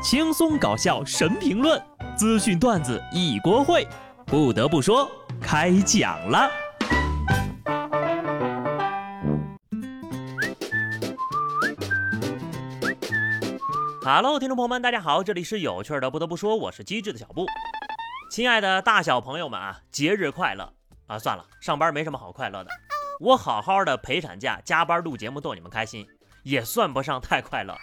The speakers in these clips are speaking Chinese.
轻松搞笑神评论，资讯段子一锅烩。不得不说，开讲了。Hello，听众朋友们，大家好，这里是有趣的。不得不说，我是机智的小布。亲爱的大小朋友们啊，节日快乐啊！算了，上班没什么好快乐的，我好好的陪产假加班录节目逗你们开心，也算不上太快乐。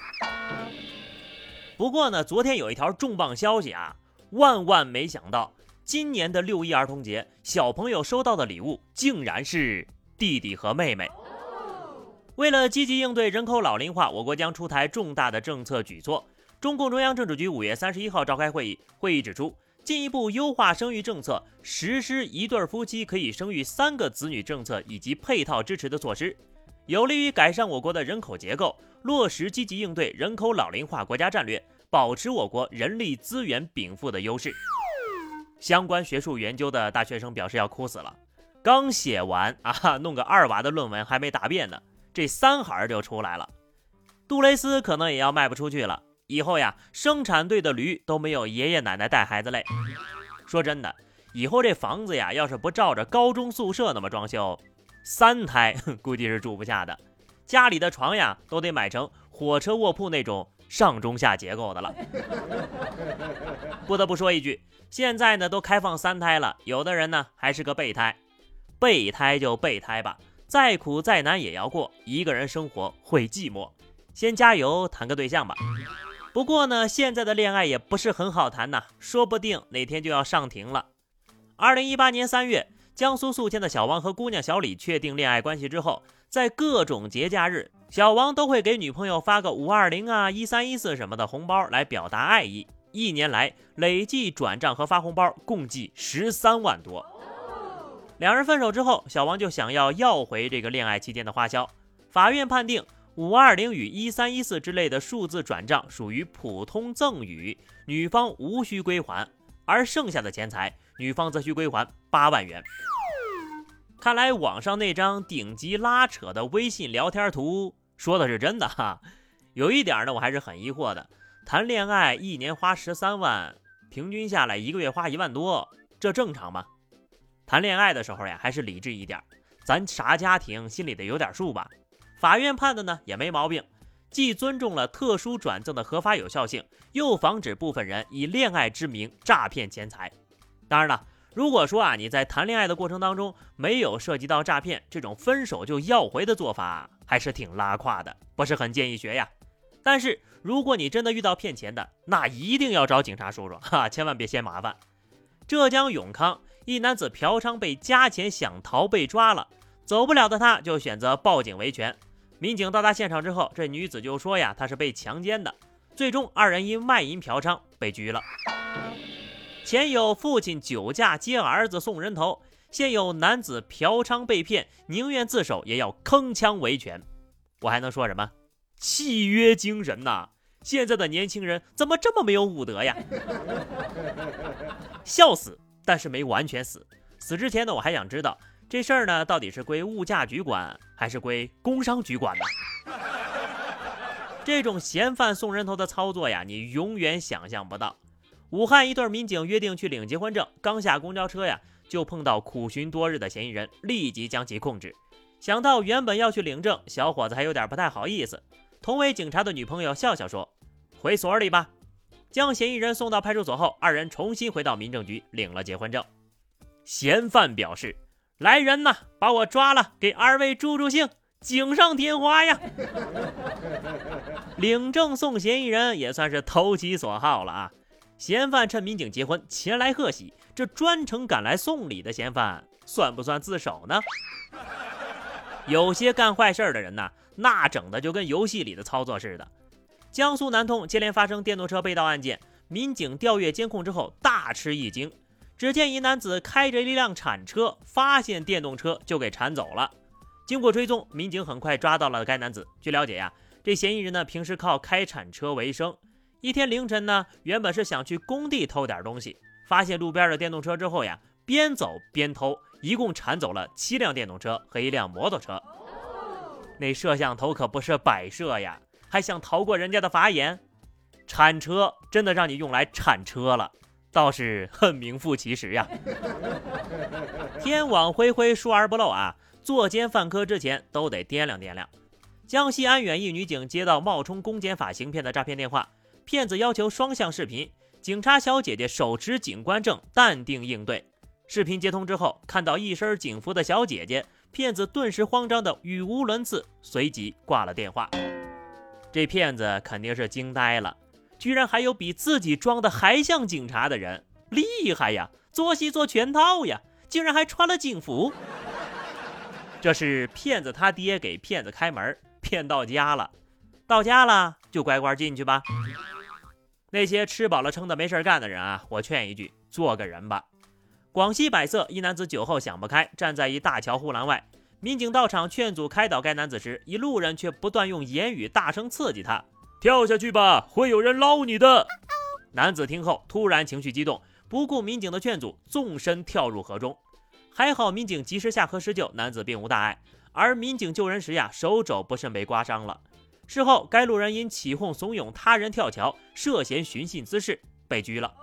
不过呢，昨天有一条重磅消息啊，万万没想到，今年的六一儿童节，小朋友收到的礼物竟然是弟弟和妹妹。为了积极应对人口老龄化，我国将出台重大的政策举措。中共中央政治局五月三十一号召开会议，会议指出，进一步优化生育政策，实施一对夫妻可以生育三个子女政策以及配套支持的措施。有利于改善我国的人口结构，落实积极应对人口老龄化国家战略，保持我国人力资源禀赋的优势。相关学术研究的大学生表示要哭死了，刚写完啊，弄个二娃的论文还没答辩呢，这三孩就出来了。杜蕾斯可能也要卖不出去了，以后呀，生产队的驴都没有爷爷奶奶带孩子累。说真的，以后这房子呀，要是不照着高中宿舍那么装修。三胎估计是住不下的，家里的床呀都得买成火车卧铺那种上中下结构的了。不得不说一句，现在呢都开放三胎了，有的人呢还是个备胎，备胎就备胎吧，再苦再难也要过。一个人生活会寂寞，先加油谈个对象吧。不过呢，现在的恋爱也不是很好谈呐，说不定哪天就要上庭了。二零一八年三月。江苏宿迁的小王和姑娘小李确定恋爱关系之后，在各种节假日，小王都会给女朋友发个五二零啊、一三一四什么的红包来表达爱意。一年来累计转账和发红包共计十三万多。两人分手之后，小王就想要要回这个恋爱期间的花销。法院判定五二零与一三一四之类的数字转账属于普通赠与，女方无需归还，而剩下的钱财。女方则需归还八万元。看来网上那张顶级拉扯的微信聊天图说的是真的哈。有一点呢，我还是很疑惑的：谈恋爱一年花十三万，平均下来一个月花一万多，这正常吗？谈恋爱的时候呀，还是理智一点，咱啥家庭心里得有点数吧。法院判的呢也没毛病，既尊重了特殊转赠的合法有效性，又防止部分人以恋爱之名诈骗钱财。当然了，如果说啊你在谈恋爱的过程当中没有涉及到诈骗，这种分手就要回的做法还是挺拉胯的，不是很建议学呀。但是如果你真的遇到骗钱的，那一定要找警察叔叔哈，千万别嫌麻烦。浙江永康一男子嫖娼被加钱想逃被抓了，走不了的他就选择报警维权。民警到达现场之后，这女子就说呀她是被强奸的，最终二人因卖淫嫖娼被拘了。前有父亲酒驾接儿子送人头，现有男子嫖娼被骗，宁愿自首也要铿锵维权。我还能说什么？契约精神呐！现在的年轻人怎么这么没有武德呀？笑死，但是没完全死。死之前呢，我还想知道这事儿呢，到底是归物价局管还是归工商局管呢？这种嫌犯送人头的操作呀，你永远想象不到。武汉一对民警约定去领结婚证，刚下公交车呀，就碰到苦寻多日的嫌疑人，立即将其控制。想到原本要去领证，小伙子还有点不太好意思。同为警察的女朋友笑笑说：“回所里吧。”将嫌疑人送到派出所后，二人重新回到民政局领了结婚证。嫌犯表示：“来人呐，把我抓了，给二位助助兴，锦上添花呀！” 领证送嫌疑人也算是投其所好了啊。嫌犯趁民警结婚前来贺喜，这专程赶来送礼的嫌犯算不算自首呢？有些干坏事的人呢，那整的就跟游戏里的操作似的。江苏南通接连发生电动车被盗案件，民警调阅监控之后大吃一惊，只见一男子开着一辆铲车，发现电动车就给铲走了。经过追踪，民警很快抓到了该男子。据了解呀，这嫌疑人呢平时靠开铲车为生。一天凌晨呢，原本是想去工地偷点东西，发现路边的电动车之后呀，边走边偷，一共铲走了七辆电动车和一辆摩托车。那摄像头可不是摆设呀，还想逃过人家的法眼？铲车真的让你用来铲车了，倒是很名副其实呀。天网恢恢，疏而不漏啊！作奸犯科之前都得掂量掂量。江西安远一女警接到冒充公检法行骗的诈骗电话，骗子要求双向视频，警察小姐姐手持警官证，淡定应对。视频接通之后，看到一身警服的小姐姐，骗子顿时慌张的语无伦次，随即挂了电话。这骗子肯定是惊呆了，居然还有比自己装的还像警察的人，厉害呀！做戏做全套呀，竟然还穿了警服。这是骗子他爹给骗子开门，骗到家了，到家了就乖乖进去吧。那些吃饱了撑的没事干的人啊，我劝一句，做个人吧。广西百色一男子酒后想不开，站在一大桥护栏外。民警到场劝阻开导该男子时，一路人却不断用言语大声刺激他：“跳下去吧，会有人捞你的。”男子听后突然情绪激动，不顾民警的劝阻，纵身跳入河中。还好民警及时下河施救，男子并无大碍。而民警救人时呀，手肘不慎被刮伤了。事后，该路人因起哄怂恿他人跳桥，涉嫌寻衅滋事，被拘了。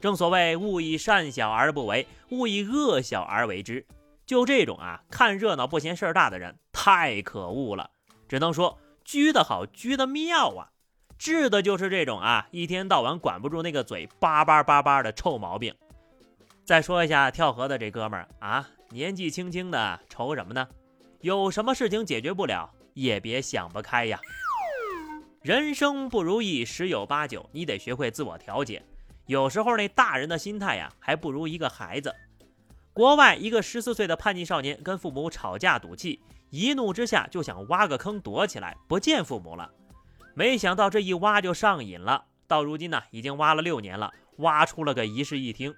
正所谓勿以善小而不为，勿以恶小而为之。就这种啊，看热闹不嫌事儿大的人，太可恶了。只能说拘得好，拘得妙啊，治的就是这种啊，一天到晚管不住那个嘴，叭叭叭叭的臭毛病。再说一下跳河的这哥们儿啊，年纪轻轻的，愁什么呢？有什么事情解决不了，也别想不开呀。人生不如意十有八九，你得学会自我调节。有时候那大人的心态呀，还不如一个孩子。国外一个十四岁的叛逆少年跟父母吵架赌气，一怒之下就想挖个坑躲起来，不见父母了。没想到这一挖就上瘾了，到如今呢，已经挖了六年了，挖出了个一室一厅。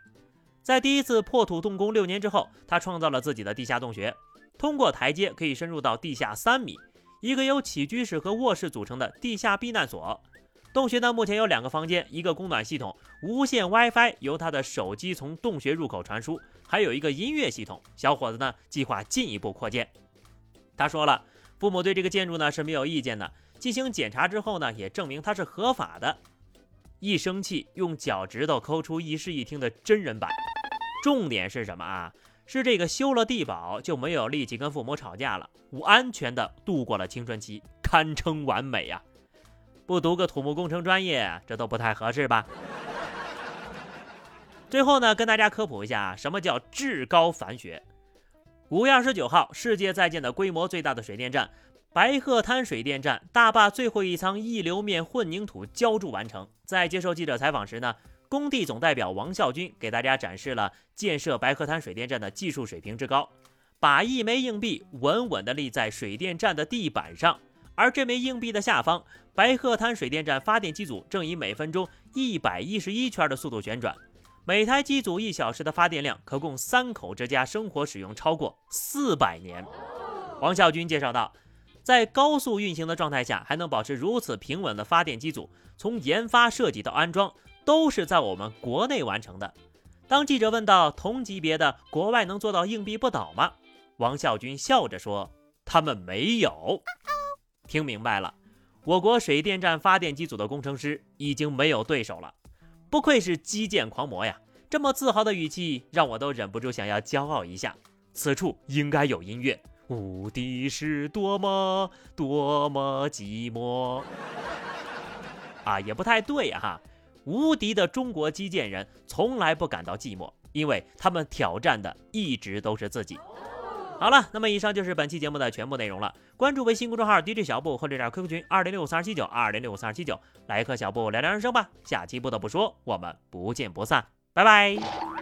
在第一次破土动工六年之后，他创造了自己的地下洞穴，通过台阶可以深入到地下三米，一个由起居室和卧室组成的地下避难所。洞穴呢，目前有两个房间，一个供暖系统，无线 WiFi 由他的手机从洞穴入口传输，还有一个音乐系统。小伙子呢，计划进一步扩建。他说了，父母对这个建筑呢是没有意见的。进行检查之后呢，也证明它是合法的。一生气，用脚趾头抠出一室一厅的真人版。重点是什么啊？是这个修了地堡就没有力气跟父母吵架了，无安全的度过了青春期，堪称完美呀。不读个土木工程专业，这都不太合适吧？最后呢，跟大家科普一下什么叫至高反学。五月二十九号，世界在建的规模最大的水电站——白鹤滩水电站大坝最后一仓溢流面混凝土浇筑完成。在接受记者采访时呢，工地总代表王孝军给大家展示了建设白鹤滩水电站的技术水平之高，把一枚硬币稳稳地立在水电站的地板上。而这枚硬币的下方，白鹤滩水电站发电机组正以每分钟一百一十一圈的速度旋转，每台机组一小时的发电量可供三口之家生活使用超过四百年。王孝军介绍道，在高速运行的状态下，还能保持如此平稳的发电机组，从研发设计到安装，都是在我们国内完成的。当记者问到同级别的国外能做到硬币不倒吗？王孝军笑着说：“他们没有。”听明白了，我国水电站发电机组的工程师已经没有对手了，不愧是基建狂魔呀！这么自豪的语气，让我都忍不住想要骄傲一下。此处应该有音乐，无敌是多么多么寂寞啊，也不太对哈。无敌的中国基建人从来不感到寂寞，因为他们挑战的一直都是自己。好了，那么以上就是本期节目的全部内容了。关注微信公众号 DJ 小布或者加 QQ 群二零六五三二七九二零六五三二七九，来和小布聊聊人生吧。下期不得不说，我们不见不散，拜拜。